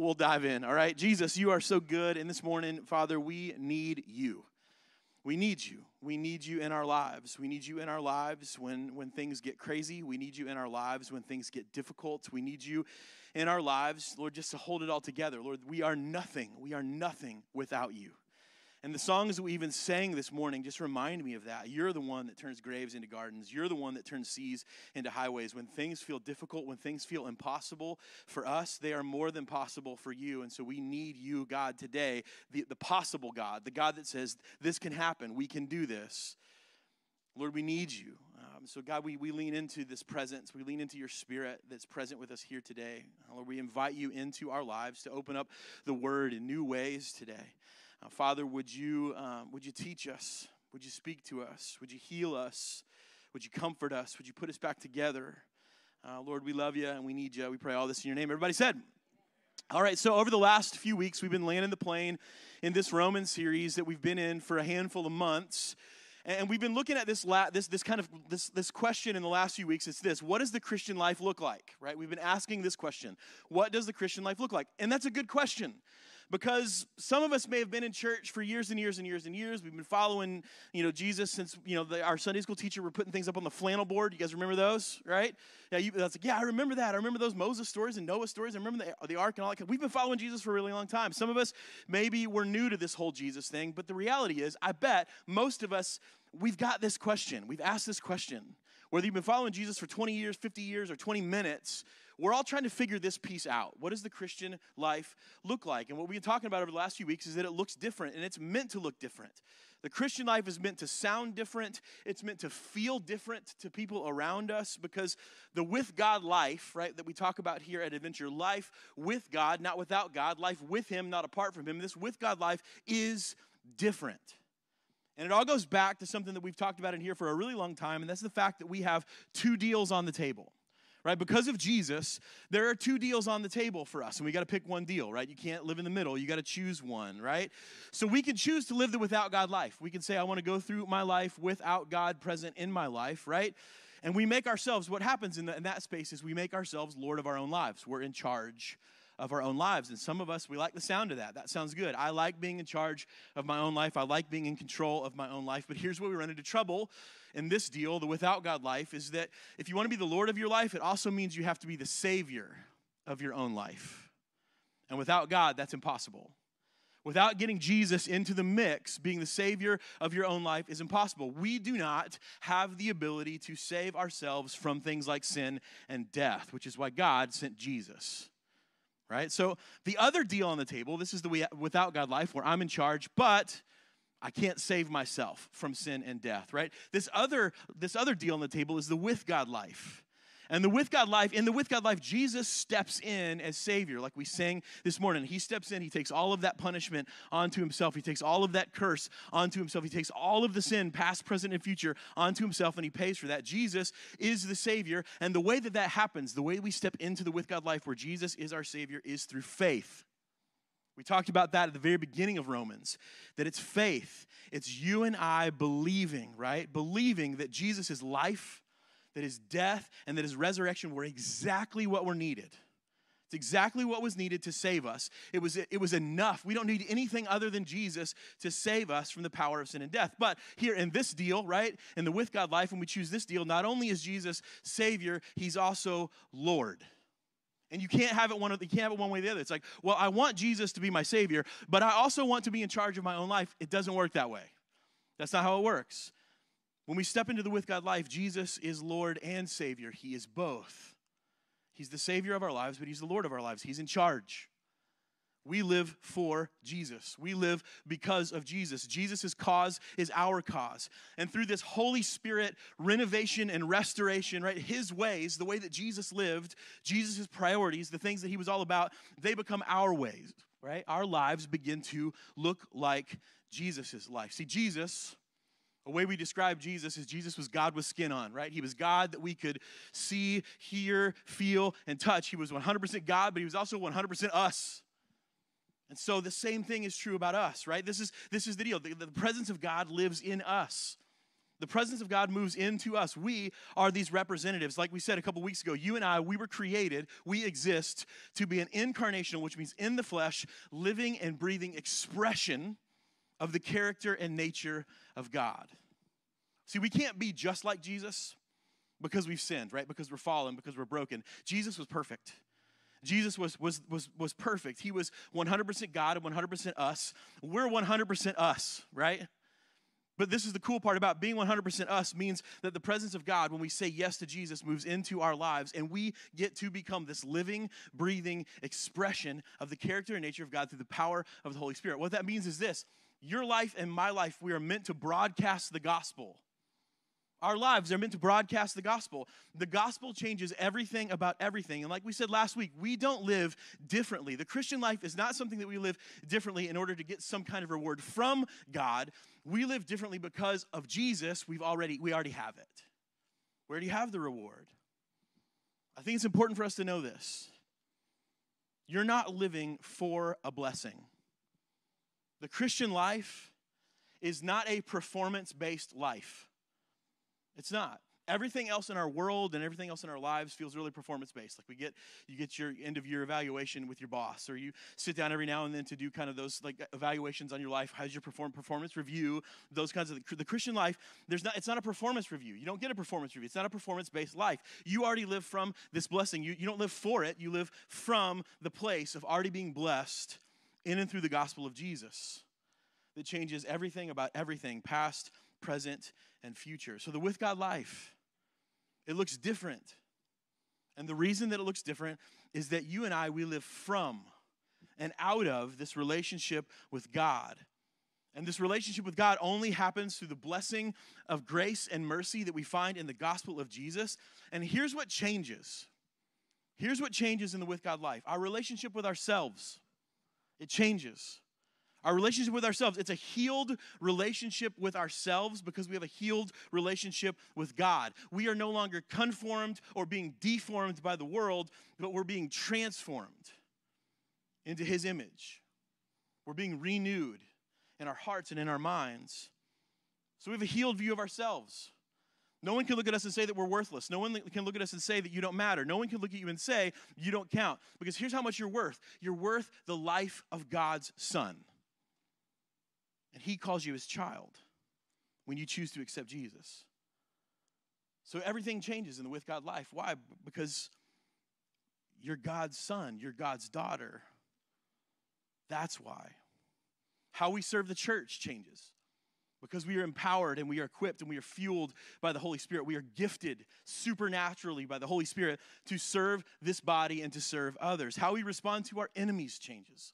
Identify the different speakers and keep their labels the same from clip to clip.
Speaker 1: We'll dive in, all right? Jesus, you are so good. And this morning, Father, we need you. We need you. We need you in our lives. We need you in our lives when, when things get crazy. We need you in our lives when things get difficult. We need you in our lives, Lord, just to hold it all together. Lord, we are nothing. We are nothing without you. And the songs that we even sang this morning just remind me of that. You're the one that turns graves into gardens. You're the one that turns seas into highways. When things feel difficult, when things feel impossible for us, they are more than possible for you. And so we need you, God, today, the, the possible God, the God that says, This can happen. We can do this. Lord, we need you. Um, so, God, we, we lean into this presence. We lean into your spirit that's present with us here today. Lord, we invite you into our lives to open up the word in new ways today. Uh, Father, would you, um, would you teach us? Would you speak to us? Would you heal us? Would you comfort us? Would you put us back together? Uh, Lord, we love you and we need you. We pray all this in your name. Everybody said, all right, so over the last few weeks, we've been landing the plane in this Roman series that we've been in for a handful of months. And we've been looking at this, la- this, this kind of this, this question in the last few weeks. It's this: What does the Christian life look like? Right? We've been asking this question: What does the Christian life look like? And that's a good question because some of us may have been in church for years and years and years and years. We've been following, you know, Jesus since, you know, the, our Sunday school teacher were putting things up on the flannel board. You guys remember those, right? Yeah, you, that's like, yeah, I remember that. I remember those Moses stories and Noah stories. I remember the, the ark and all that. We've been following Jesus for a really long time. Some of us maybe we're new to this whole Jesus thing, but the reality is, I bet most of us, we've got this question. We've asked this question. Whether you've been following Jesus for 20 years, 50 years, or 20 minutes, we're all trying to figure this piece out. What does the Christian life look like? And what we've been talking about over the last few weeks is that it looks different, and it's meant to look different. The Christian life is meant to sound different. It's meant to feel different to people around us because the with God life, right, that we talk about here at Adventure, life with God, not without God, life with Him, not apart from Him, this with God life is different. And it all goes back to something that we've talked about in here for a really long time, and that's the fact that we have two deals on the table right? Because of Jesus, there are two deals on the table for us, and we got to pick one deal, right? You can't live in the middle. You got to choose one, right? So we can choose to live the without God life. We can say, I want to go through my life without God present in my life, right? And we make ourselves, what happens in, the, in that space is we make ourselves Lord of our own lives. We're in charge of our own lives. And some of us, we like the sound of that. That sounds good. I like being in charge of my own life. I like being in control of my own life. But here's where we run into trouble in this deal, the without God life, is that if you want to be the Lord of your life, it also means you have to be the Savior of your own life. And without God, that's impossible. Without getting Jesus into the mix, being the Savior of your own life is impossible. We do not have the ability to save ourselves from things like sin and death, which is why God sent Jesus right? So the other deal on the table, this is the without God life where I'm in charge, but I can't save myself from sin and death, right? This other this other deal on the table is the with God life. And the with God life, in the with God life, Jesus steps in as Savior, like we sang this morning. He steps in, He takes all of that punishment onto Himself. He takes all of that curse onto Himself. He takes all of the sin, past, present, and future, onto Himself, and He pays for that. Jesus is the Savior. And the way that that happens, the way we step into the with God life where Jesus is our Savior, is through faith. We talked about that at the very beginning of Romans, that it's faith. It's you and I believing, right? Believing that Jesus' is life, that his death, and that his resurrection were exactly what were needed. It's exactly what was needed to save us. It was, it was enough. We don't need anything other than Jesus to save us from the power of sin and death. But here in this deal, right, in the with God life, when we choose this deal, not only is Jesus Savior, He's also Lord. And you can't have it one you can't have it one way or the other. It's like, well, I want Jesus to be my savior, but I also want to be in charge of my own life. It doesn't work that way. That's not how it works. When we step into the with God life, Jesus is Lord and Savior. He is both. He's the Savior of our lives, but He's the Lord of our lives. He's in charge. We live for Jesus. We live because of Jesus. Jesus' cause is our cause. And through this Holy Spirit renovation and restoration, right, his ways, the way that Jesus lived, Jesus' priorities, the things that he was all about, they become our ways, right? Our lives begin to look like Jesus' life. See, Jesus, a way we describe Jesus is Jesus was God with skin on, right? He was God that we could see, hear, feel, and touch. He was 100% God, but he was also 100% us. And so the same thing is true about us, right? This is, this is the deal. The, the presence of God lives in us. The presence of God moves into us. We are these representatives. Like we said a couple weeks ago, you and I, we were created, we exist to be an incarnational, which means in the flesh, living and breathing expression of the character and nature of God. See, we can't be just like Jesus because we've sinned, right? Because we're fallen, because we're broken. Jesus was perfect. Jesus was, was, was, was perfect. He was 100% God and 100% us. We're 100% us, right? But this is the cool part about being 100% us means that the presence of God, when we say yes to Jesus, moves into our lives and we get to become this living, breathing expression of the character and nature of God through the power of the Holy Spirit. What that means is this your life and my life, we are meant to broadcast the gospel. Our lives are meant to broadcast the gospel. The gospel changes everything about everything. And like we said last week, we don't live differently. The Christian life is not something that we live differently in order to get some kind of reward from God. We live differently because of Jesus. We've already we already have it. Where do you have the reward? I think it's important for us to know this. You're not living for a blessing. The Christian life is not a performance based life. It's not. Everything else in our world and everything else in our lives feels really performance based. Like we get, you get your end of year evaluation with your boss, or you sit down every now and then to do kind of those like evaluations on your life. How's your perform performance review? Those kinds of the Christian life. There's not. It's not a performance review. You don't get a performance review. It's not a performance based life. You already live from this blessing. You you don't live for it. You live from the place of already being blessed in and through the gospel of Jesus that changes everything about everything, past, present, and future. So the with God life, it looks different. And the reason that it looks different is that you and I, we live from and out of this relationship with God. And this relationship with God only happens through the blessing of grace and mercy that we find in the gospel of Jesus. And here's what changes. Here's what changes in the with God life our relationship with ourselves. It changes. Our relationship with ourselves, it's a healed relationship with ourselves because we have a healed relationship with God. We are no longer conformed or being deformed by the world, but we're being transformed into His image. We're being renewed in our hearts and in our minds. So we have a healed view of ourselves. No one can look at us and say that we're worthless. No one can look at us and say that you don't matter. No one can look at you and say you don't count. Because here's how much you're worth you're worth the life of God's Son. And He calls you His child when you choose to accept Jesus. So everything changes in the with God life. Why? Because you're God's son, you're God's daughter. That's why. How we serve the church changes because we are empowered and we are equipped and we are fueled by the Holy Spirit. We are gifted supernaturally by the Holy Spirit to serve this body and to serve others. How we respond to our enemies changes.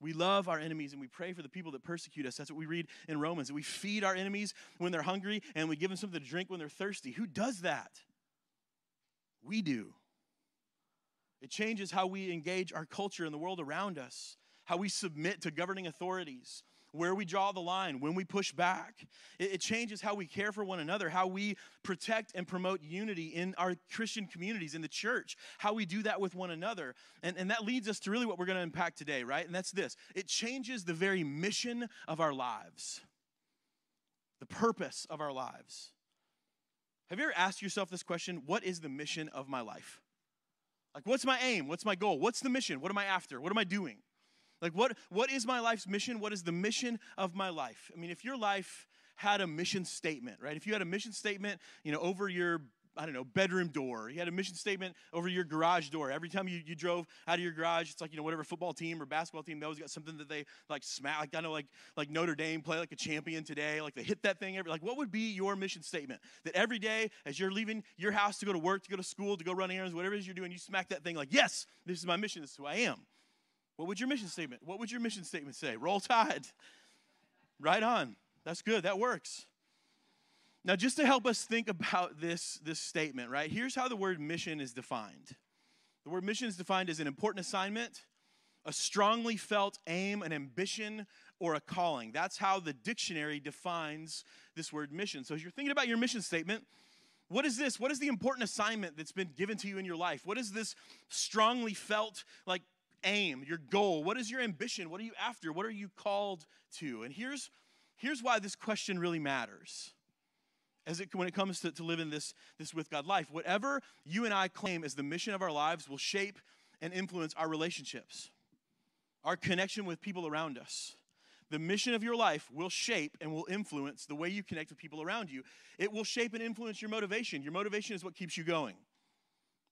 Speaker 1: We love our enemies and we pray for the people that persecute us. That's what we read in Romans. We feed our enemies when they're hungry and we give them something to drink when they're thirsty. Who does that? We do. It changes how we engage our culture and the world around us, how we submit to governing authorities, where we draw the line, when we push back. It, it, changes how we care for one another, how we protect and promote unity in our Christian communities, in the church, how we do that with one another. And, and that leads us to really what we're going to unpack today, right? And that's this it changes the very mission of our lives, the purpose of our lives. Have you ever asked yourself this question? What is the mission of my life? Like, what's my aim? What's my goal? What's the mission? What am I after? What am I doing? Like, what, what is my life's mission? What is the mission of my life? I mean, if your life had a mission statement, right? If you had a mission statement, you know, over your I don't know, bedroom door. You had a mission statement over your garage door. Every time you, you drove out of your garage, it's like, you know, whatever football team or basketball team, they always got something that they like smack. Like, I know, like, like Notre Dame play like a champion today. Like, they hit that thing every, like, what would be your mission statement? That every day, as you're leaving your house to go to work, to go to school, to go run errands, whatever it is you're doing, you smack that thing like, yes, this is my mission. This is who I am. What would your mission statement? What would your mission statement say? Roll Tide. Right on. That's good. That works. Now, just to help us think about this, this statement, right? Here's how the word mission is defined. The word mission is defined as an important assignment, a strongly felt aim, an ambition, or a calling. That's how the dictionary defines this word mission. So, as you're thinking about your mission statement, what is this? What is the important assignment that's been given to you in your life? What is this strongly felt, like aim, your goal? What is your ambition? What are you after? What are you called to? And here's, here's why this question really matters. as it, when it comes to, to living this, this with God life. Whatever you and I claim as the mission of our lives will shape and influence our relationships, our connection with people around us. The mission of your life will shape and will influence the way you connect with people around you. It will shape and influence your motivation. Your motivation is what keeps you going.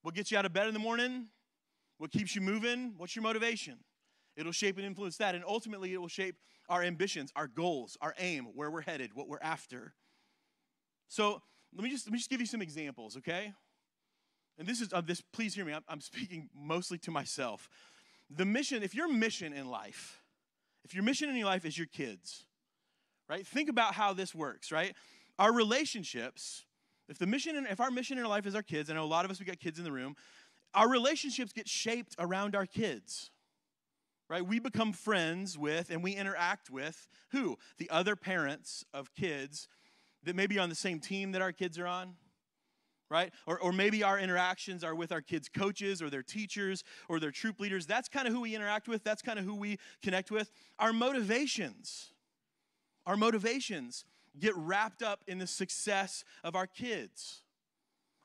Speaker 1: What gets you out of bed in the morning? What keeps you moving? What's your motivation? It'll shape and influence that. And ultimately, it will shape our ambitions, our goals, our aim, where we're headed, what we're after. So let me just, let me just give you some examples, okay? And this is, uh, this, please hear me, I'm, I'm speaking mostly to myself. The mission, if your mission in life, if your mission in your life is your kids, right? Think about how this works, right? Our relationships, if the mission, in, if our mission in our life is our kids, I know a lot of us, we got kids in the room, our relationships get shaped around our kids right? We become friends with and we interact with who? The other parents of kids that may be on the same team that our kids are on, right? Or, or maybe our interactions are with our kids' coaches or their teachers or their troop leaders. That's kind of who we interact with, that's kind of who we connect with. Our motivations, our motivations get wrapped up in the success of our kids.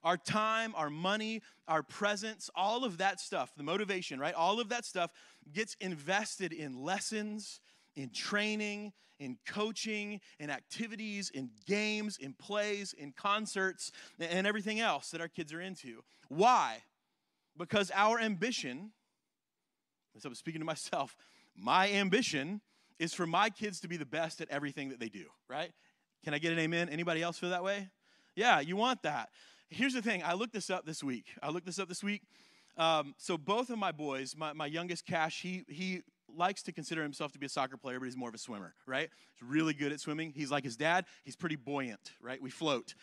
Speaker 1: Our time, our money, our presence, all of that stuff, the motivation, right? All of that stuff gets invested in lessons, in training, in coaching, in activities, in games, in plays, in concerts, and everything else that our kids are into. Why? Because our ambition, as I'm speaking to myself, my ambition is for my kids to be the best at everything that they do, right? Can I get an amen? Anybody else feel that way? Yeah, you want that. Here's the thing I looked this up this week. I looked this up this week. Um, so both of my boys, my, my youngest Cash, he, he likes to consider himself to be a soccer player, but he's more of a swimmer, right? He's really good at swimming. He's like his dad. He's pretty buoyant, right? We float.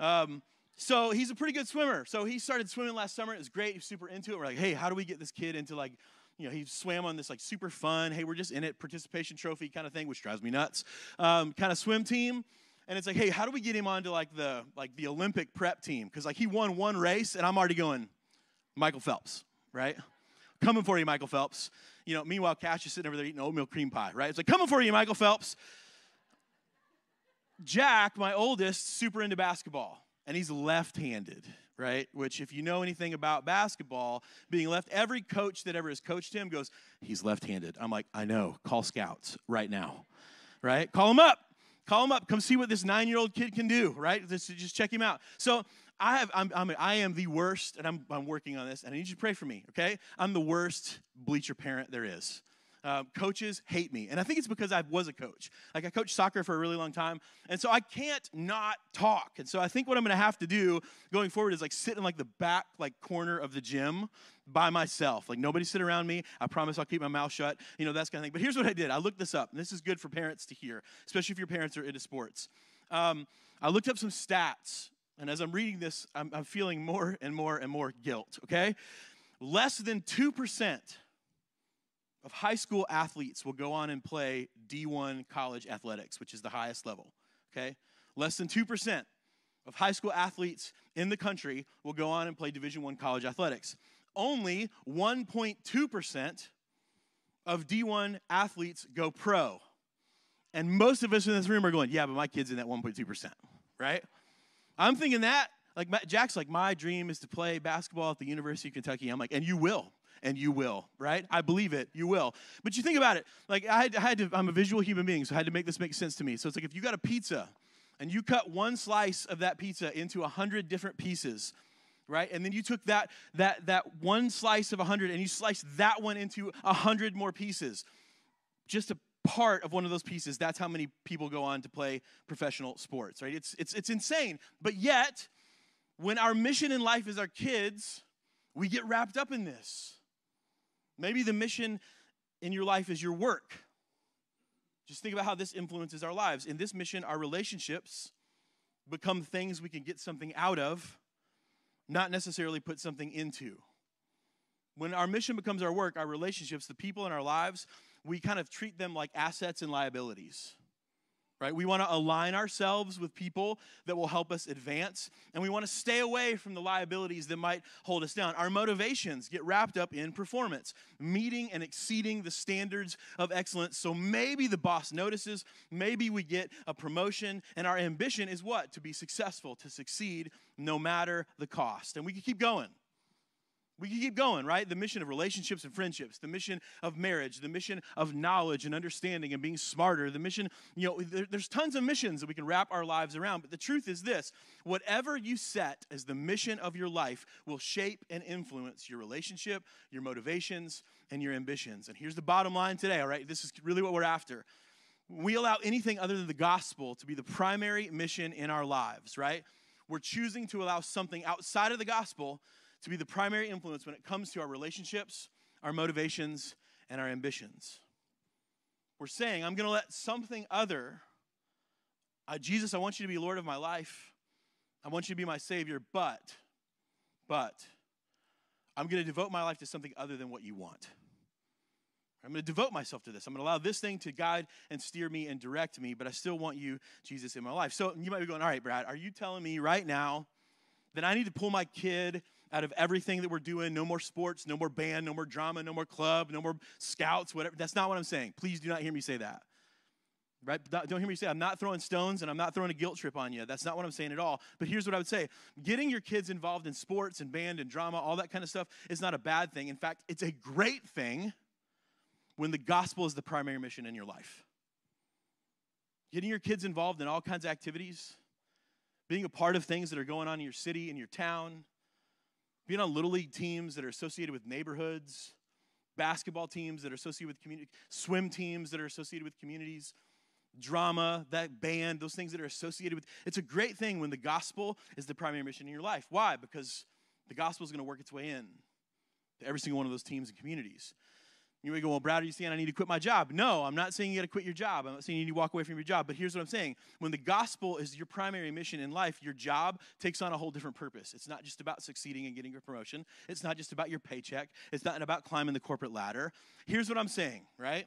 Speaker 1: Um, so he's a pretty good swimmer. So he started swimming last summer. It was great. He's super into it. We're like, hey, how do we get this kid into like, you know, he swam on this like super fun, hey, we're just in it, participation trophy kind of thing, which drives me nuts, um, kind of swim team and it's like, hey, how do we get him onto like the like the Olympic prep team? Because like he won one race, and I'm already going, Michael Phelps, right? Coming for you, Michael Phelps. You know, meanwhile, Cash is sitting over there eating oatmeal cream pie, right? It's like, coming for you, Michael Phelps. Jack, my oldest, super into basketball, and he's left-handed, right? Which, if you know anything about basketball, being left, every coach that ever has coached him goes, he's left-handed. I'm like, I know. Call scouts right now, right? Call him up. Call him up. Come see what this nine year old kid can do, right? Just, just check him out. So I have, I'm, I'm, I am the worst, and I'm, I'm working on this, and I need you to pray for me, okay? I'm the worst bleacher parent there is. Uh, coaches hate me. And I think it's because I was a coach. Like, I coached soccer for a really long time. And so I can't not talk. And so I think what I'm going to have to do going forward is like sit in like the back, like corner of the gym by myself. Like, nobody sit around me. I promise I'll keep my mouth shut. You know, that's kind of thing. But here's what I did I looked this up. And this is good for parents to hear, especially if your parents are into sports. Um, I looked up some stats. And as I'm reading this, I'm, I'm feeling more and more and more guilt, okay? Less than 2% of high school athletes will go on and play D1 college athletics, which is the highest level, okay? Less than 2% of high school athletes in the country will go on and play Division 1 college athletics. Only 1.2% of D1 athletes go pro. And most of us in this room are going, yeah, but my kid's in that 1.2%, right? I'm thinking that. Like, Jack's like, my dream is to play basketball at the University of Kentucky. I'm like, and you will and you will, right? I believe it, you will. But you think about it, like I had, I had to, I'm a visual human being, so I had to make this make sense to me. So it's like if you got a pizza and you cut one slice of that pizza into a hundred different pieces, right? And then you took that that that one slice of a hundred and you sliced that one into a hundred more pieces. Just a part of one of those pieces. That's how many people go on to play professional sports, right? It's it's it's insane. But yet, when our mission in life is our kids, we get wrapped up in this. Maybe the mission in your life is your work. Just think about how this influences our lives. In this mission, our relationships become things we can get something out of, not necessarily put something into. When our mission becomes our work, our relationships, the people in our lives, we kind of treat them like assets and liabilities. Right? We want to align ourselves with people that will help us advance, and we want to stay away from the liabilities that might hold us down. Our motivations get wrapped up in performance, meeting and exceeding the standards of excellence. So maybe the boss notices, maybe we get a promotion, and our ambition is what? To be successful, to succeed no matter the cost. And we can keep going. We can keep going, right? The mission of relationships and friendships, the mission of marriage, the mission of knowledge and understanding and being smarter, the mission, you know, there, there's tons of missions that we can wrap our lives around. But the truth is this whatever you set as the mission of your life will shape and influence your relationship, your motivations, and your ambitions. And here's the bottom line today, all right? This is really what we're after. We allow anything other than the gospel to be the primary mission in our lives, right? We're choosing to allow something outside of the gospel to be the primary influence when it comes to our relationships, our motivations, and our ambitions. We're saying, I'm going to let something other, uh, Jesus, I want you to be Lord of my life. I want you to be my Savior, but, but, I'm going to devote my life to something other than what you want. I'm going to devote myself to this. I'm going to allow this thing to guide and steer me and direct me, but I still want you, Jesus, in my life. So you might be going, all right, Brad, are you telling me right now that I need to pull my kid out of everything that we're doing. No more sports, no more band, no more drama, no more club, no more scouts, whatever. That's not what I'm saying. Please do not hear me say that. Right? Don't hear me say I'm not throwing stones and I'm not throwing a guilt trip on you. That's not what I'm saying at all. But here's what I would say getting your kids involved in sports and band and drama, all that kind of stuff, is not a bad thing. In fact, it's a great thing when the gospel is the primary mission in your life. Getting your kids involved in all kinds of activities, being a part of things that are going on in your city, in your town, being on little league teams that are associated with neighborhoods, basketball teams that are associated with community, swim teams that are associated with communities, drama, that band, those things that are associated with. It's a great thing when the gospel is the primary mission in your life. Why? Because the gospel is going to work its way in to every single one of those teams and communities. You may go, well, Brad, are you saying I need to quit my job? No, I'm not saying you got to quit your job. I'm not saying you need to walk away from your job. But here's what I'm saying when the gospel is your primary mission in life, your job takes on a whole different purpose. It's not just about succeeding and getting a promotion, it's not just about your paycheck, it's not about climbing the corporate ladder. Here's what I'm saying, right?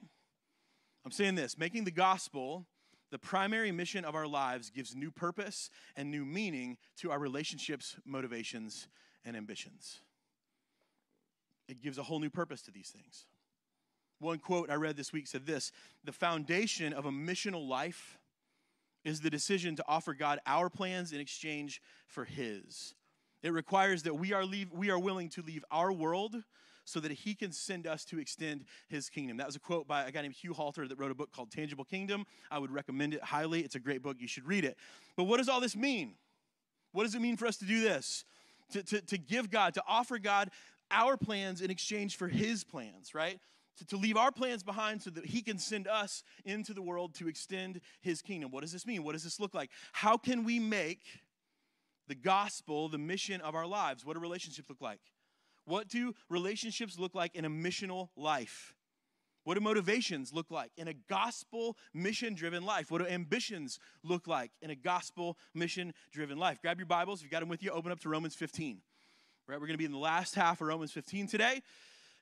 Speaker 1: I'm saying this making the gospel the primary mission of our lives gives new purpose and new meaning to our relationships, motivations, and ambitions. It gives a whole new purpose to these things. One quote I read this week said this The foundation of a missional life is the decision to offer God our plans in exchange for His. It requires that we are, leave, we are willing to leave our world so that He can send us to extend His kingdom. That was a quote by a guy named Hugh Halter that wrote a book called Tangible Kingdom. I would recommend it highly. It's a great book. You should read it. But what does all this mean? What does it mean for us to do this? To, to, to give God, to offer God our plans in exchange for His plans, right? To, to leave our plans behind so that he can send us into the world to extend his kingdom. What does this mean? What does this look like? How can we make the gospel the mission of our lives? What do relationships look like? What do relationships look like in a missional life? What do motivations look like in a gospel mission driven life? What do ambitions look like in a gospel mission driven life? Grab your Bibles. If you've got them with you, open up to Romans 15. Right, we're going to be in the last half of Romans 15 today.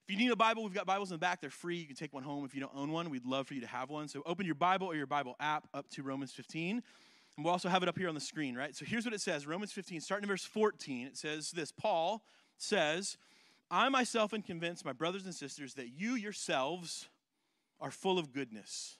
Speaker 1: If you need a Bible, we've got Bibles in the back. They're free. You can take one home if you don't own one. We'd love for you to have one. So open your Bible or your Bible app up to Romans 15. And we'll also have it up here on the screen, right? So here's what it says Romans 15, starting in verse 14. It says this Paul says, I myself am convinced, my brothers and sisters, that you yourselves are full of goodness.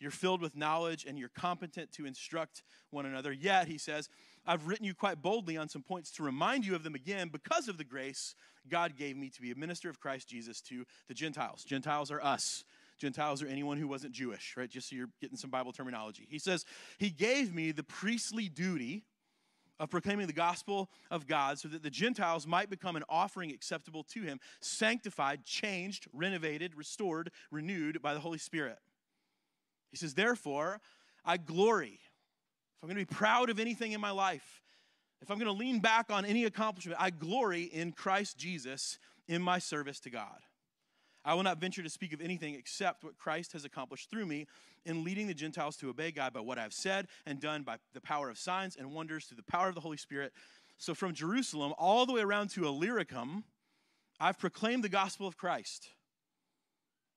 Speaker 1: You're filled with knowledge and you're competent to instruct one another. Yet, he says, I've written you quite boldly on some points to remind you of them again because of the grace God gave me to be a minister of Christ Jesus to the Gentiles. Gentiles are us. Gentiles are anyone who wasn't Jewish, right? Just so you're getting some Bible terminology. He says, He gave me the priestly duty of proclaiming the gospel of God so that the Gentiles might become an offering acceptable to Him, sanctified, changed, renovated, restored, renewed by the Holy Spirit. He says, Therefore, I glory If I'm going to be proud of anything in my life, if I'm going to lean back on any accomplishment, I glory in Christ Jesus in my service to God. I will not venture to speak of anything except what Christ has accomplished through me in leading the Gentiles to obey God by what I've said and done by the power of signs and wonders through the power of the Holy Spirit. So from Jerusalem all the way around to Illyricum, I've proclaimed the gospel of Christ.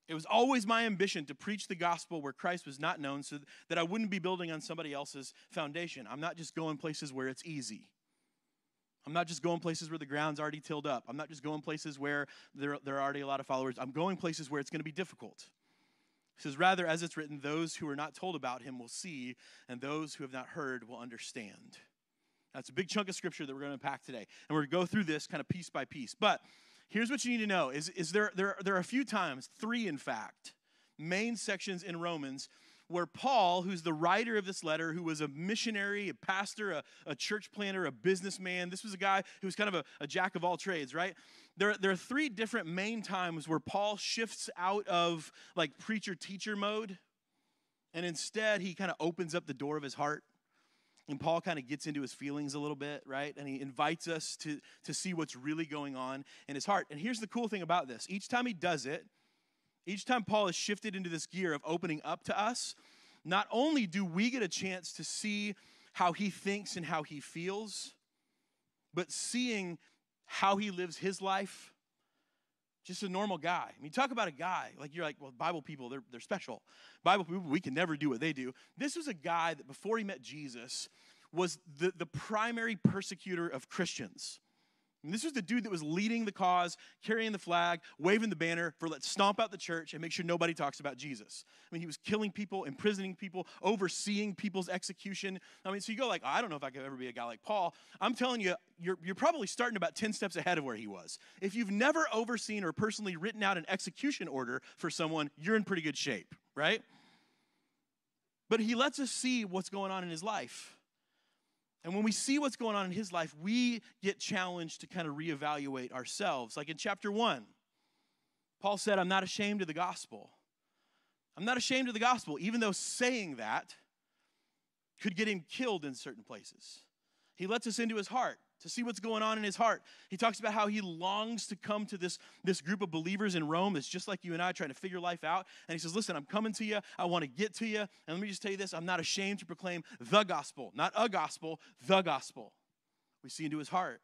Speaker 1: It was always my ambition to preach the gospel where Christ was not known so that I wouldn't be building on somebody else's foundation. I'm not just going places where it's easy. I'm not just going places where the ground's already tilled up. I'm not just going places where there, there are already a lot of followers. I'm going places where it's going to be difficult. He says, Rather, as it's written, those who are not told about him will see, and those who have not heard will understand. That's a big chunk of scripture that we're going to unpack today. And we're going to go through this kind of piece by piece. But here's what you need to know is, is there, there, there are a few times, three in fact, main sections in Romans where Paul, who's the writer of this letter, who was a missionary, a pastor, a, a church planter, a businessman, this was a guy who was kind of a, a jack of all trades, right? There, there are three different main times where Paul shifts out of like preacher teacher mode, and instead he kind of opens up the door of his heart. And Paul kind of gets into his feelings a little bit, right? And he invites us to, to see what's really going on in his heart. And here's the cool thing about this each time he does it, each time Paul is shifted into this gear of opening up to us, not only do we get a chance to see how he thinks and how he feels, but seeing how he lives his life. Just a normal guy. I mean, talk about a guy. Like, you're like, well, Bible people, they're, they're special. Bible people, we can never do what they do. This was a guy that before he met Jesus was the, the primary persecutor of Christians. And this was the dude that was leading the cause, carrying the flag, waving the banner for let's stomp out the church and make sure nobody talks about Jesus. I mean, he was killing people, imprisoning people, overseeing people's execution. I mean, so you go like, I don't know if I could ever be a guy like Paul. I'm telling you, you're, you're probably starting about 10 steps ahead of where he was. If you've never overseen or personally written out an execution order for someone, you're in pretty good shape, right? But he lets us see what's going on in his life. And when we see what's going on in his life, we get challenged to kind of reevaluate ourselves. Like in chapter one, Paul said, I'm not ashamed of the gospel. I'm not ashamed of the gospel, even though saying that could get him killed in certain places. He lets us into his heart to see what's going on in his heart. He talks about how he longs to come to this, this group of believers in Rome that's just like you and I trying to figure life out. And he says, Listen, I'm coming to you. I want to get to you. And let me just tell you this I'm not ashamed to proclaim the gospel, not a gospel, the gospel. We see into his heart.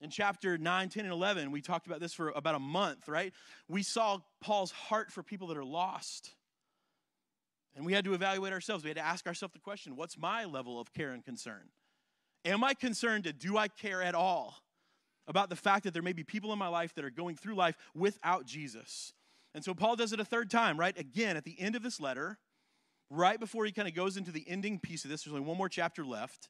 Speaker 1: In chapter 9, 10, and 11, we talked about this for about a month, right? We saw Paul's heart for people that are lost. And we had to evaluate ourselves. We had to ask ourselves the question what's my level of care and concern? Am I concerned do I care at all about the fact that there may be people in my life that are going through life without Jesus? And so Paul does it a third time, right? Again, at the end of this letter, right before he kind of goes into the ending piece of this, there's only one more chapter left.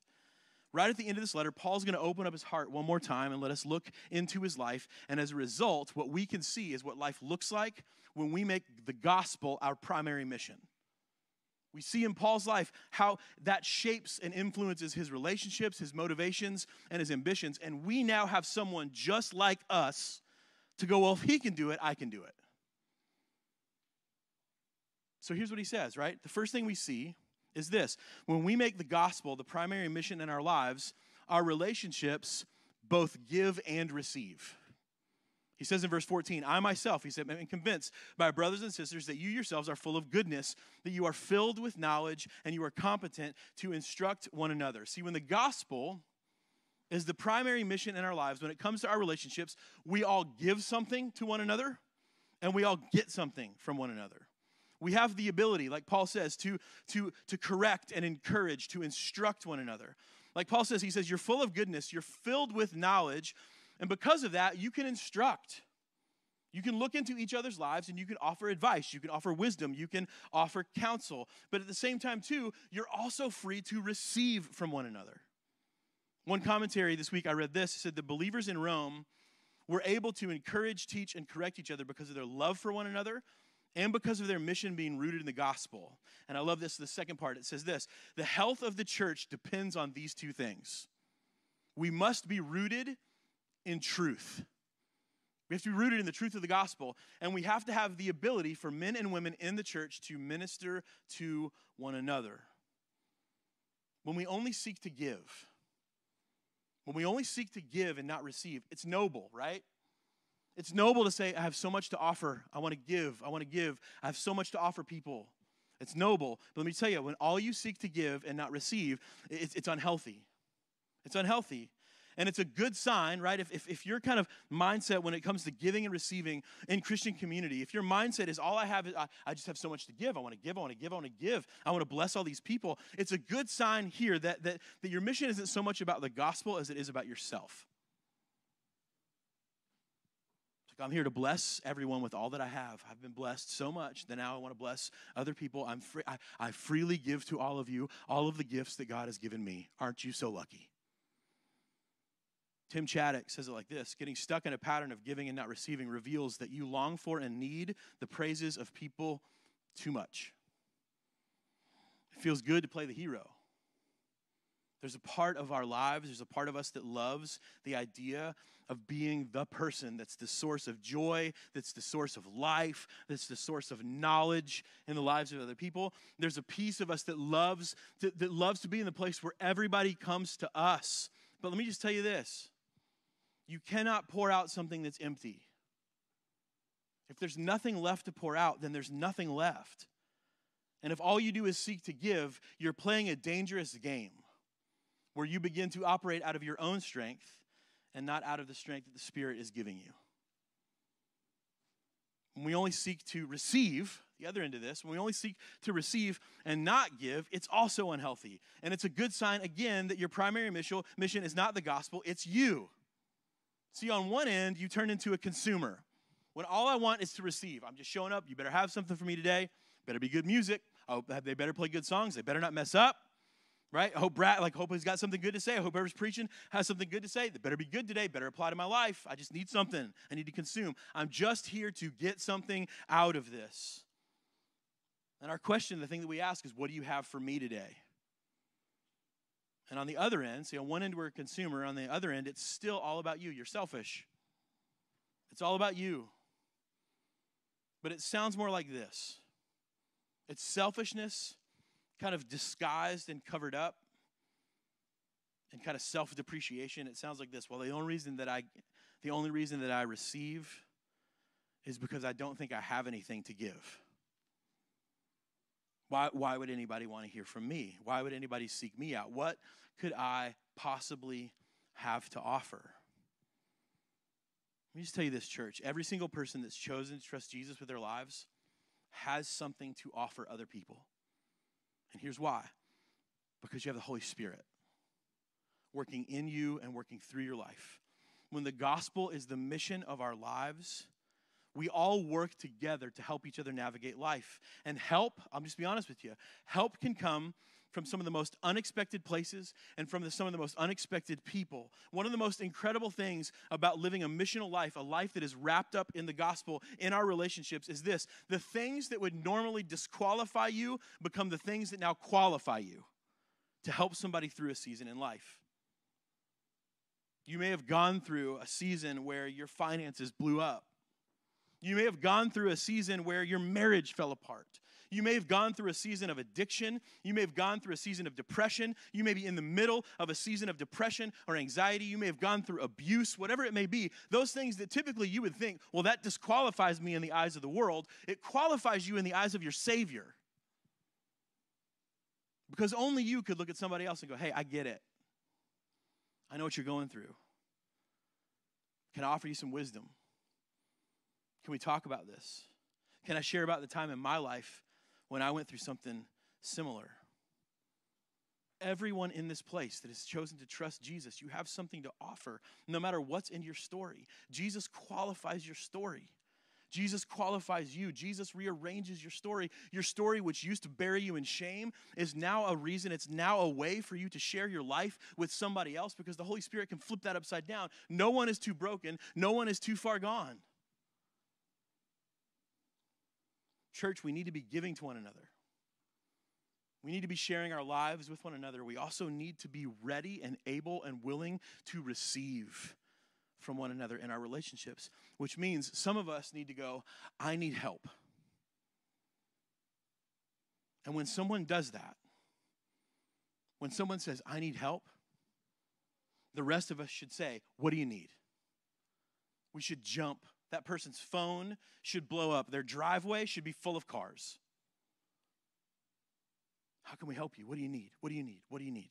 Speaker 1: Right at the end of this letter, Paul's going to open up his heart one more time and let us look into his life. And as a result, what we can see is what life looks like when we make the gospel our primary mission. We see in Paul's life how that shapes and influences his relationships, his motivations, and his ambitions. And we now have someone just like us to go, well, if he can do it, I can do it. So here's what he says, right? The first thing we see is this when we make the gospel the primary mission in our lives, our relationships both give and receive. He says in verse 14, I myself, he said, am convinced by brothers and sisters that you yourselves are full of goodness, that you are filled with knowledge, and you are competent to instruct one another. See, when the gospel is the primary mission in our lives, when it comes to our relationships, we all give something to one another, and we all get something from one another. We have the ability, like Paul says, to, to, to correct and encourage, to instruct one another. Like Paul says, he says, You're full of goodness, you're filled with knowledge and because of that, you can instruct. You can look into each other's lives and you can offer advice, you can offer wisdom, you can offer counsel. But at the same time, too, you're also free to receive from one another. One commentary this week I read this said the believers in Rome were able to encourage, teach, and correct each other because of their love for one another and because of their mission being rooted in the gospel. And I love this, the second part. It says this The health of the church depends on these two things. We must be rooted in truth. We have to be rooted in the truth of the gospel, and we have to have the ability for men and women in the church to minister to one another. When we only seek to give, when we only seek to give and not receive, it's noble, right? It's noble to say, I have so much to offer. I want to give. I want to give. I have so much to offer people. It's noble. But let me tell you, when all you seek to give and not receive, it's, it's unhealthy. It's unhealthy. And it's a good sign, right? If, if, if your kind of mindset when it comes to giving and receiving in Christian community, if your mindset is all I have is I, I just have so much to give, I want to give, I want to give, I want to give, I want to bless all these people, it's a good sign here that, that, that your mission isn't so much about the gospel as it is about yourself. I'm here to bless everyone with all that I have. I've been blessed so much that now I want to bless other people. I'm free, I, I freely give to all of you all of the gifts that God has given me. Aren't you so lucky? Tim Chaddick says it like this Getting stuck in a pattern of giving and not receiving reveals that you long for and need the praises of people too much. It feels good to play the hero. There's a part of our lives, there's a part of us that loves the idea of being the person that's the source of joy, that's the source of life, that's the source of knowledge in the lives of other people. There's a piece of us that loves that loves to be in the place where everybody comes to us. But let me just tell you this. You cannot pour out something that's empty. If there's nothing left to pour out, then there's nothing left. And if all you do is seek to give, you're playing a dangerous game where you begin to operate out of your own strength and not out of the strength that the Spirit is giving you. When we only seek to receive, the other end of this, when we only seek to receive and not give, it's also unhealthy. And it's a good sign, again, that your primary mission, mission is not the gospel, it's you. See, on one end, you turn into a consumer. When all I want is to receive, I'm just showing up. You better have something for me today. Better be good music. Oh, they better play good songs. They better not mess up right? I hope Brad, like, hope he's got something good to say. I hope whoever's preaching has something good to say. That better be good today. Better apply to my life. I just need something. I need to consume. I'm just here to get something out of this. And our question, the thing that we ask is, what do you have for me today? And on the other end, see, on one end we're a consumer. On the other end, it's still all about you. You're selfish. It's all about you. But it sounds more like this. It's selfishness kind of disguised and covered up and kind of self-depreciation it sounds like this well the only reason that i the only reason that i receive is because i don't think i have anything to give why, why would anybody want to hear from me? Why would anybody seek me out? What could i possibly have to offer? Let me just tell you this church. Every single person that's chosen to trust jesus with their lives has something to offer other people. And here's why. Because you have the Holy Spirit working in you and working through your life. When the gospel is the mission of our lives, we all work together to help each other navigate life. And help, I'll just be honest with you, help can come from some of the most unexpected places and from the, some of the most unexpected people. One of the most incredible things about living a missional life, a life that is wrapped up in the gospel in our relationships, is this the things that would normally disqualify you become the things that now qualify you to help somebody through a season in life. You may have gone through a season where your finances blew up. You may have gone through a season where your marriage fell apart. You may have gone through a season of addiction. You may have gone through a season of depression. You may be in the middle of a season of depression or anxiety. You may have gone through abuse, whatever it may be. Those things that typically you would think, well, that disqualifies me in the eyes of the world, it qualifies you in the eyes of your Savior. Because only you could look at somebody else and go, hey, I get it. I know what you're going through. Can I offer you some wisdom? Can we talk about this? Can I share about the time in my life when I went through something similar. Everyone in this place that has chosen to trust Jesus, you have something to offer no matter what's in your story. Jesus qualifies your story. Jesus qualifies you. Jesus rearranges your story. Your story, which used to bury you in shame, is now a reason, it's now a way for you to share your life with somebody else because the Holy Spirit can flip that upside down. No one is too broken, no one is too far gone. Church, we need to be giving to one another. We need to be sharing our lives with one another. We also need to be ready and able and willing to receive from one another in our relationships, which means some of us need to go, I need help. And when someone does that, when someone says, I need help, the rest of us should say, What do you need? We should jump that person's phone should blow up. Their driveway should be full of cars. How can we help you? What do you need? What do you need? What do you need?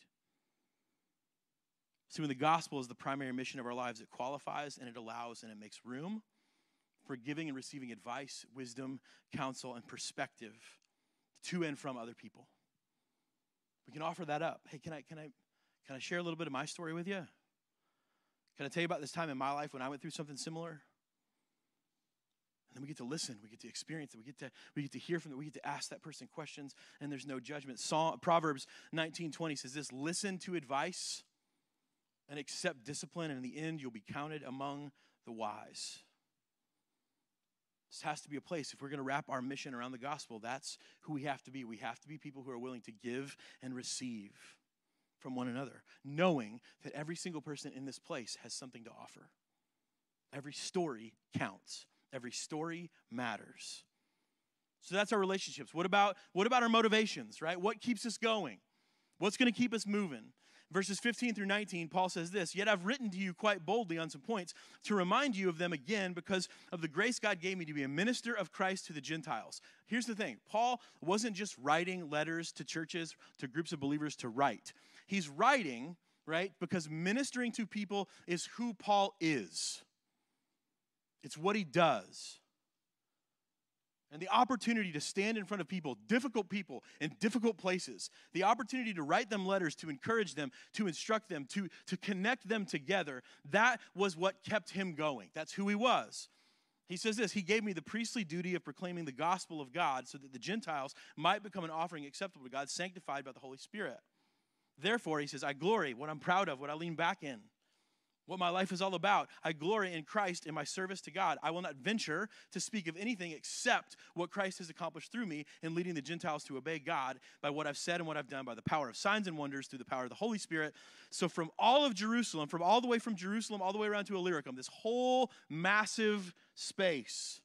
Speaker 1: See, when the gospel is the primary mission of our lives, it qualifies and it allows and it makes room for giving and receiving advice, wisdom, counsel, and perspective to and from other people. We can offer that up. Hey, can I can I can I share a little bit of my story with you? Can I tell you about this time in my life when I went through something similar? And then we get to listen, we get to experience it, we get to we get to hear from it, we get to ask that person questions, and there's no judgment. Psalm, Proverbs 19:20 says this: listen to advice and accept discipline, and in the end you'll be counted among the wise. This has to be a place. If we're going to wrap our mission around the gospel, that's who we have to be. We have to be people who are willing to give and receive from one another, knowing that every single person in this place has something to offer. Every story counts. Every story matters. So that's our relationships. What about what about our motivations, right? What keeps us going? What's going to keep us moving? Verses 15 through 19, Paul says this Yet I've written to you quite boldly on some points to remind you of them again because of the grace God gave me to be a minister of Christ to the Gentiles. Here's the thing Paul wasn't just writing letters to churches, to groups of believers to write. He's writing, right, because ministering to people is who Paul is, it's what he does and the opportunity to stand in front of people, difficult people in difficult places, the opportunity to write them letters, to encourage them, to instruct them, to, to connect them together, that was what kept him going. That's who he was. He says this He gave me the priestly duty of proclaiming the gospel of God so that the Gentiles might become an offering acceptable to God, sanctified by the Holy Spirit. Therefore, he says, I glory, what I'm proud of, what I lean back in what my life is all about. I glory in Christ in my service to God. I will not venture to speak of anything except what Christ has accomplished through me in leading the Gentiles to obey God by what I've said and what I've done by the power of signs and wonders through the power of the Holy Spirit. So, from all of Jerusalem, from all the way from Jerusalem all the way around to Illyricum, this whole massive space,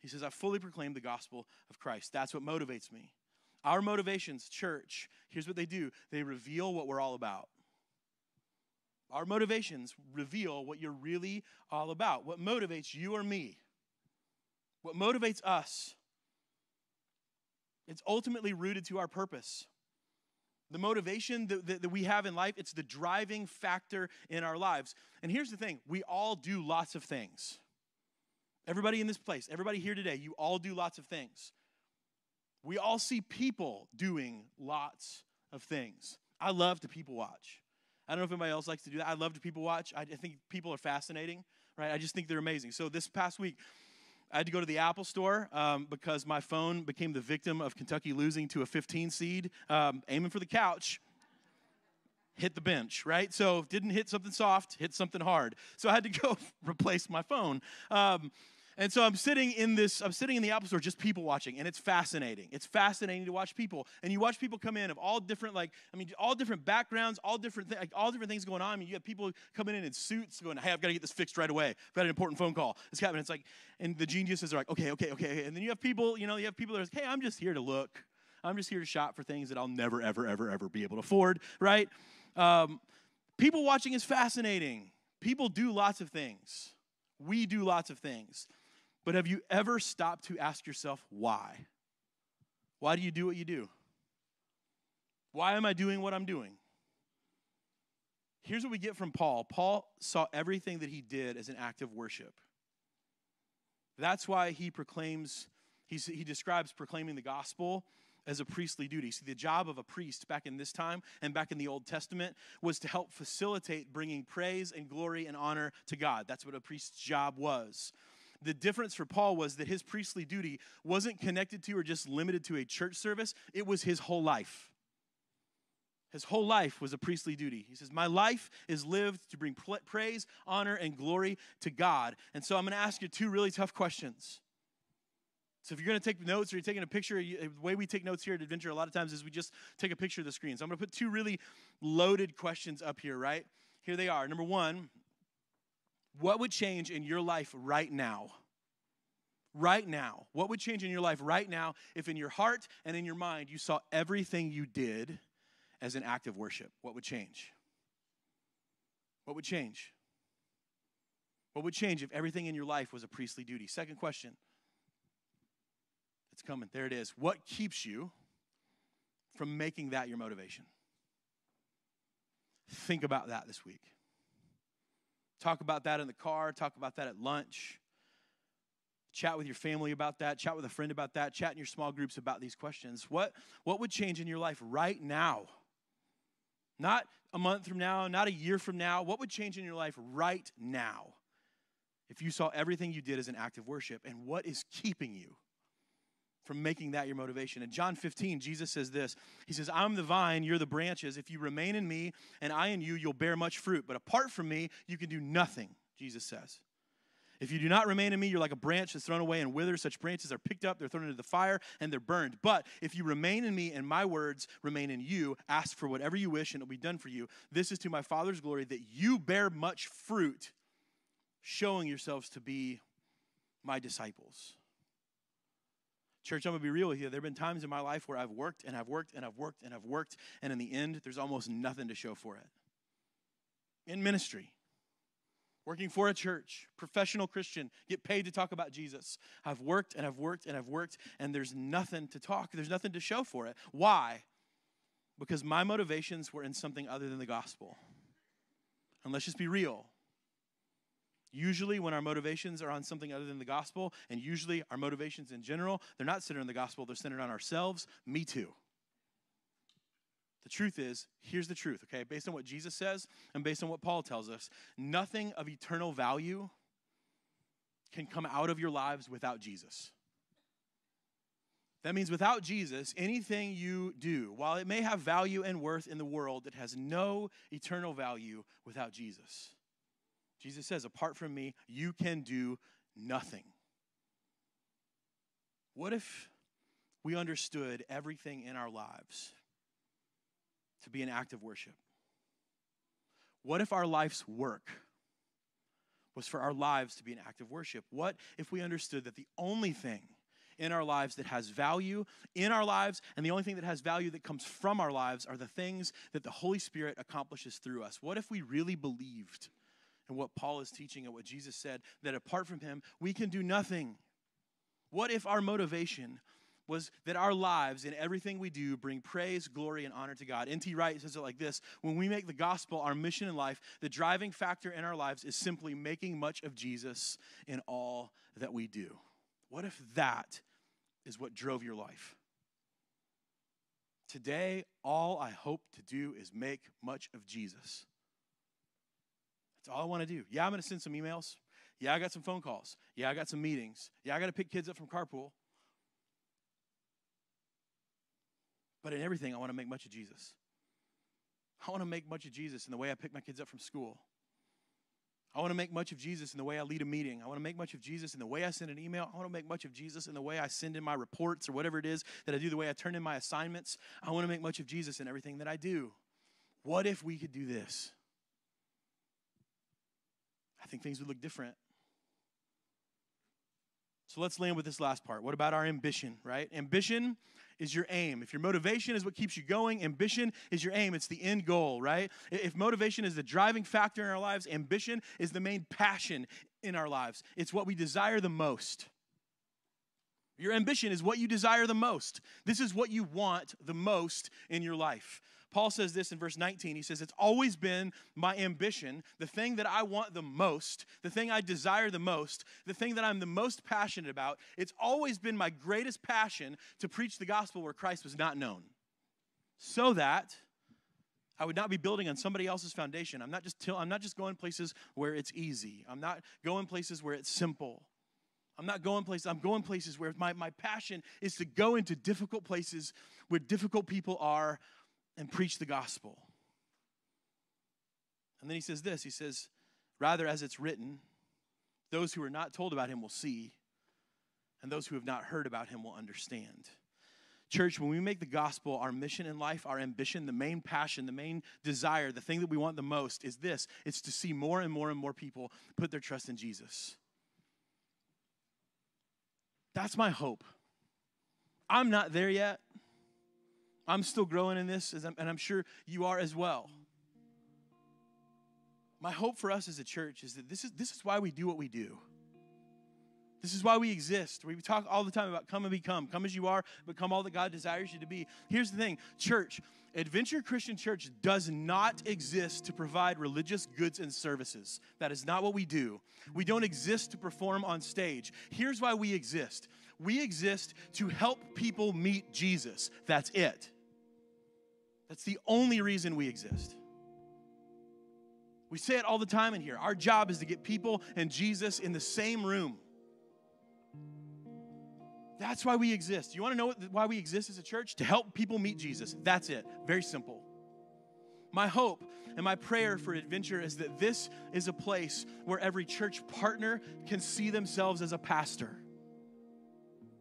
Speaker 1: he says, I fully proclaim the gospel of Christ. That's what motivates me. Our motivations, church, here's what they do they reveal what we're all about. Our motivations reveal what you're really all about, what motivates you or me, what motivates us. It's ultimately rooted to our purpose. The motivation that, that, that, we have in life, it's the driving factor in our lives. And here's the thing we all do lots of things. Everybody in this place, everybody here today, you all do lots of things. We all see people doing lots of things. I love to people watch. I don't know if anybody else likes to do that. I love to people watch. I, think people are fascinating, right? I just think they're amazing. So this past week, I had to go to the Apple store um, because my phone became the victim of Kentucky losing to a 15 seed, um, aiming for the couch. Hit the bench, right? So didn't hit something soft, hit something hard. So I had to go replace my phone. Um, and so I'm sitting in this, I'm sitting in the Apple Store just people watching, and it's fascinating. It's fascinating to watch people. And you watch people come in of all different, like, I mean, all different backgrounds, all different, th- like, all different things going on. I mean, you have people coming in in suits going, hey, I've got to get this fixed right away. I've got an important phone call. It's happening. It's like, and the geniuses are like, okay, okay, okay. And then you have people, you know, you have people that are like, hey, I'm just here to look. I'm just here to shop for things that I'll never, ever, ever, ever be able to afford, right? Um, people watching is fascinating. People do lots of things. We do lots of things. But have you ever stopped to ask yourself why? Why do you do what you do? Why am I doing what I'm doing? Here's what we get from Paul Paul saw everything that he did as an act of worship. That's why he proclaims, he describes proclaiming the gospel as a priestly duty. See, the job of a priest back in this time and back in the Old Testament was to help facilitate bringing praise and glory and honor to God. That's what a priest's job was. The difference for Paul was that his priestly duty wasn't connected to or just limited to a church service, it was his whole life. His whole life was a priestly duty. He says, My life is lived to bring praise, honor, and glory to God. And so I'm going to ask you two really tough questions. So if you're going to take notes or you're taking a picture, the way we take notes here at Adventure a lot of times is we just take a picture of the screen. So I'm going to put two really loaded questions up here, right? Here they are. Number one, what would change in your life right now? Right now. What would change in your life right now if in your heart and in your mind you saw everything you did as an act of worship? What would change? What would change? What would change if everything in your life was a priestly duty? Second question. It's coming. There it is. What keeps you from making that your motivation? Think about that this week. Talk about that in the car, talk about that at lunch. Chat with your family about that, chat with a friend about that, chat in your small groups about these questions. What, what would change in your life right now? Not a month from now, not a year from now. What would change in your life right now if you saw everything you did as an act of worship? And what is keeping you from making that your motivation? In John 15, Jesus says this He says, I'm the vine, you're the branches. If you remain in me and I in you, you'll bear much fruit. But apart from me, you can do nothing, Jesus says. If you do not remain in me, you're like a branch that's thrown away and withers. Such branches are picked up, they're thrown into the fire, and they're burned. But if you remain in me and my words remain in you, ask for whatever you wish and it'll be done for you. This is to my Father's glory that you bear much fruit, showing yourselves to be my disciples. Church, I'm to be real with you. There have been times in my life where I've worked and I've worked and I've worked and I've worked, and in the end, there's almost nothing to show for it. In ministry, working for a church, professional Christian, get paid to talk about Jesus. I've worked and I've worked and I've worked, and there's nothing to talk, there's nothing to show for it. Why? Because my motivations were in something other than the gospel. And let's just be real. Usually, when our motivations are on something other than the gospel, and usually our motivations in general, they're not centered on the gospel, they're centered on ourselves. Me too. The truth is, here's the truth, okay? Based on what Jesus says and based on what Paul tells us, nothing of eternal value can come out of your lives without Jesus. That means without Jesus, anything you do, while it may have value and worth in the world, it has no eternal value without Jesus. Jesus says, apart from me, you can do nothing. What if we understood everything in our lives to be an act of worship? What if our life's work was for our lives to be an act of worship? What if we understood that the only thing in our lives that has value in our lives and the only thing that has value that comes from our lives are the things that the Holy Spirit accomplishes through us? What if we really believed in what Paul is teaching and what Jesus said that apart from him, we can do nothing? What if our motivation was that our lives and everything we do bring praise, glory, and honor to God. N.T. Wright says it like this When we make the gospel our mission in life, the driving factor in our lives is simply making much of Jesus in all that we do. What if that is what drove your life? Today, all I hope to do is make much of Jesus. That's all I want to do. Yeah, I'm going to send some emails. Yeah, I got some phone calls. Yeah, I got some meetings. Yeah, I got to pick kids up from carpool. But in everything, I want to make much of Jesus. I want to make much of Jesus in the way I pick my kids up from school. I want to make much of Jesus in the way I lead a meeting. I want to make much of Jesus in the way I send an email. I want to make much of Jesus in the way I send in my reports or whatever it is that I do, the way I turn in my assignments. I want to make much of Jesus in everything that I do. What if we could do this? I think things would look different. So let's land with this last part. What about our ambition, right? Ambition is your aim. If your motivation is what keeps you going, ambition is your aim. It's the end goal, right? If motivation is the driving factor in our lives, ambition is the main passion in our lives. It's what we desire the most. Your ambition is what you desire the most. This is what you want the most in your life. Paul says this in verse 19. He says, It's always been my ambition, the thing that I want the most, the thing I desire the most, the thing that I'm the most passionate about. It's always been my greatest passion to preach the gospel where Christ was not known. So that I would not be building on somebody else's foundation. I'm not just, till, I'm not just going places where it's easy, I'm not going places where it's simple. I'm not going places, I'm going places where my, my passion is to go into difficult places where difficult people are and preach the gospel. And then he says this he says, Rather, as it's written, those who are not told about him will see, and those who have not heard about him will understand. Church, when we make the gospel our mission in life, our ambition, the main passion, the main desire, the thing that we want the most is this it's to see more and more and more people put their trust in Jesus. That's my hope. I'm not there yet. I'm still growing in this, and I'm sure you are as well. My hope for us as a church is that this is, this is why we do what we do. This is why we exist. We talk all the time about come and become. Come as you are, become all that God desires you to be. Here's the thing church, Adventure Christian Church does not exist to provide religious goods and services. That is not what we do. We don't exist to perform on stage. Here's why we exist we exist to help people meet Jesus. That's it. That's the only reason we exist. We say it all the time in here. Our job is to get people and Jesus in the same room. That's why we exist. You want to know why we exist as a church? To help people meet Jesus. That's it. Very simple. My hope and my prayer for Adventure is that this is a place where every church partner can see themselves as a pastor.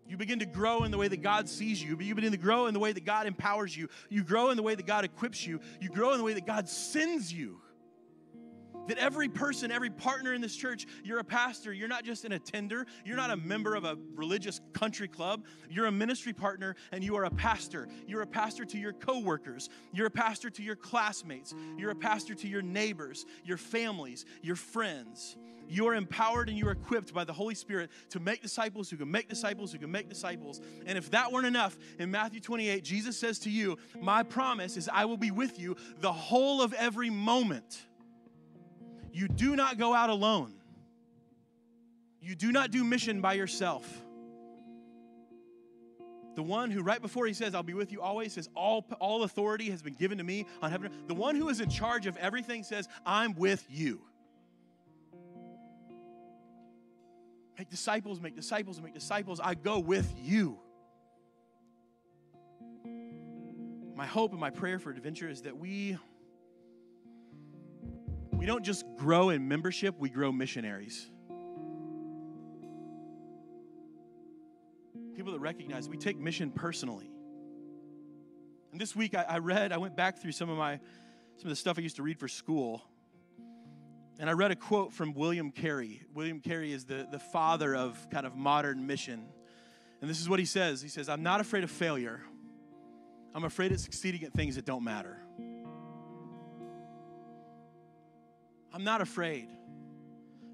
Speaker 1: You begin to grow in the way that God sees you. You begin to grow in the way that God empowers you. You grow in the way that God equips you. You grow in the way that God sends you that every person, every partner in this church, you're a pastor. You're not just an attender. You're not a member of a religious country club. You're a ministry partner and you are a pastor. You're a pastor to your coworkers. You're a pastor to your classmates. You're a pastor to your neighbors, your families, your friends. You are empowered and you are equipped by the Holy Spirit to make disciples who can make disciples who can make disciples. And if that weren't enough, in Matthew 28, Jesus says to you, My promise is I will be with you the whole of every moment you do not go out alone. You do not do mission by yourself. The one who, right before he says, I'll be with you always, says, All, all authority has been given to me on heaven. The one who is in charge of everything says, I'm with you. Make disciples, make disciples, make disciples. I go with you. My hope and my prayer for adventure is that we we don't just grow in membership, we grow missionaries. People that recognize we take mission personally. And this week I, I read, I went back through some of my some of the stuff I used to read for school. And I read a quote from William Carey. William Carey is the, the father of kind of modern mission. And this is what he says He says, I'm not afraid of failure, I'm afraid of succeeding at things that don't matter. I'm not afraid.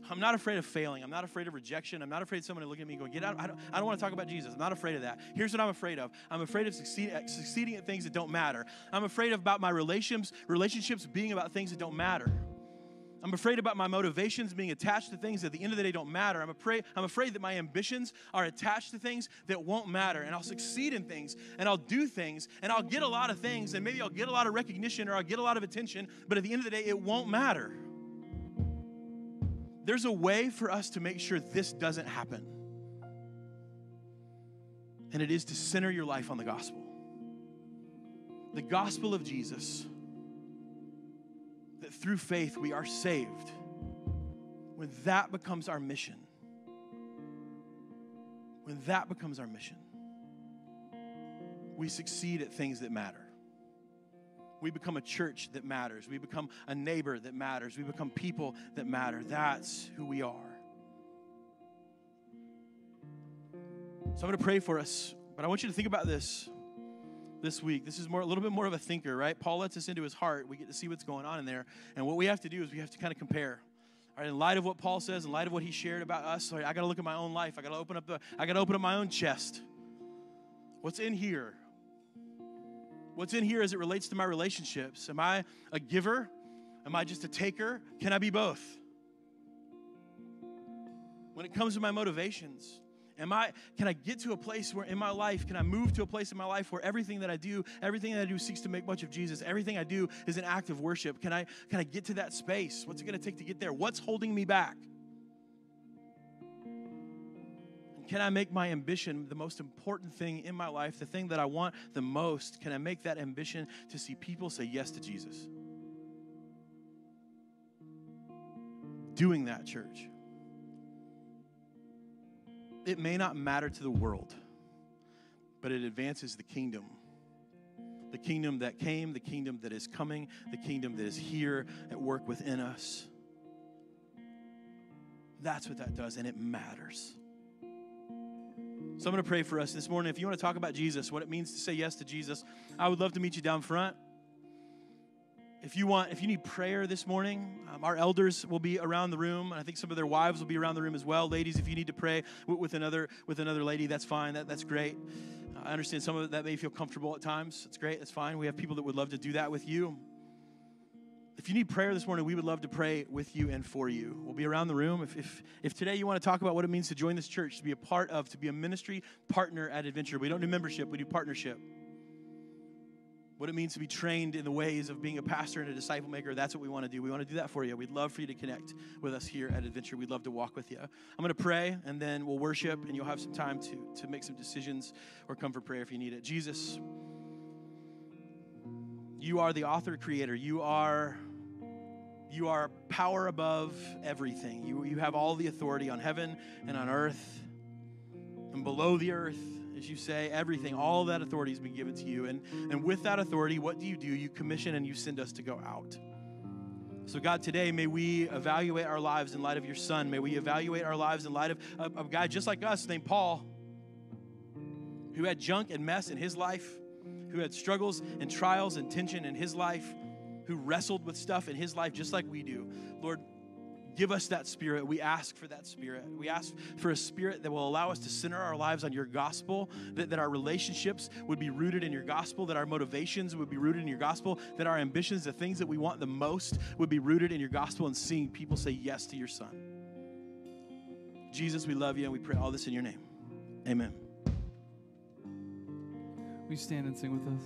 Speaker 1: I'm not afraid of failing. I'm not afraid of rejection. I'm not afraid of someone to look at me and go, Get out. I don't, I don't want to talk about Jesus. I'm not afraid of that. Here's what I'm afraid of I'm afraid of succeed, uh, succeeding at things that don't matter. I'm afraid about my relationships, relationships being about things that don't matter. I'm afraid about my motivations being attached to things that at the end of the day don't matter. I'm afraid, I'm afraid that my ambitions are attached to things that won't matter. And I'll succeed in things and I'll do things and I'll get a lot of things and maybe I'll get a lot of recognition or I'll get a lot of attention, but at the end of the day, it won't matter. There's a way for us to make sure this doesn't happen. And it is to center your life on the gospel. The gospel of Jesus, that through faith we are saved. When that becomes our mission, when that becomes our mission, we succeed at things that matter we become a church that matters. We become a neighbor that matters. We become people that matter. That's who we are. So I'm going to pray for us, but I want you to think about this this week. This is more a little bit more of a thinker, right? Paul lets us into his heart. We get to see what's going on in there. And what we have to do is we have to kind of compare. All right, in light of what Paul says, in light of what he shared about us, sorry, I got to look at my own life. I got to open up the I got to open up my own chest. What's in here? What's in here as it relates to my relationships? Am I a giver? Am I just a taker? Can I be both? When it comes to my motivations, am I can I get to a place where in my life can I move to a place in my life where everything that I do, everything that I do seeks to make much of Jesus. Everything I do is an act of worship. Can I can I get to that space? What's it going to take to get there? What's holding me back? Can I make my ambition the most important thing in my life, the thing that I want the most? Can I make that ambition to see people say yes to Jesus? Doing that, church. It may not matter to the world, but it advances the kingdom. The kingdom that came, the kingdom that is coming, the kingdom that is here at work within us. That's what that does, and it matters. So I'm going to pray for us this morning. If you want to talk about Jesus, what it means to say yes to Jesus, I would love to meet you down front. if you want, if you need prayer this morning, um, our elders will be around the room, and I think some of their wives will be around the room as well. Ladies, if you need to pray with, with another with another lady, that's fine. That that's great. I understand some of that may feel comfortable at times. It's great. That's fine. We have people that would love to do that with you. If you need prayer this morning, we would love to pray with you and for you. We'll be around the room. If, if, if today you want to talk about what it means to join this church, to be a part of, to be a ministry partner at Adventure, we don't do membership, we do partnership what it means to be trained in the ways of being a pastor and a disciple maker. That's what we want to do. We want to do that for you. We'd love for you to connect with us here at Adventure. We'd love to walk with you. I'm going to pray, and then we'll worship, and you'll have some time to, to make some decisions or come for prayer if you need it. Jesus, you are the author creator. You are you are power above everything. You, you have all the authority on heaven and on earth and below the earth as you say, everything, all that authority has been given to you. And, and with that authority, what do you do? You commission and you send us to go out. So, God, today, may we evaluate our lives in light of your Son. May we evaluate our lives in light of a, a guy just like us named Paul, who had junk and mess in his life, who had struggles and trials and tension in his life, who wrestled with stuff in his life just like we do. Lord, Give us that spirit. We ask for that spirit. We ask for a spirit that will allow us to center our lives on your gospel, that, that our relationships would be rooted in your gospel, that our motivations would be rooted in your gospel, that our ambitions, the things that we want the most, would be rooted in your gospel and seeing people say yes to your son. Jesus, we love you and we pray all this in your name. Amen.
Speaker 2: We stand and sing with us.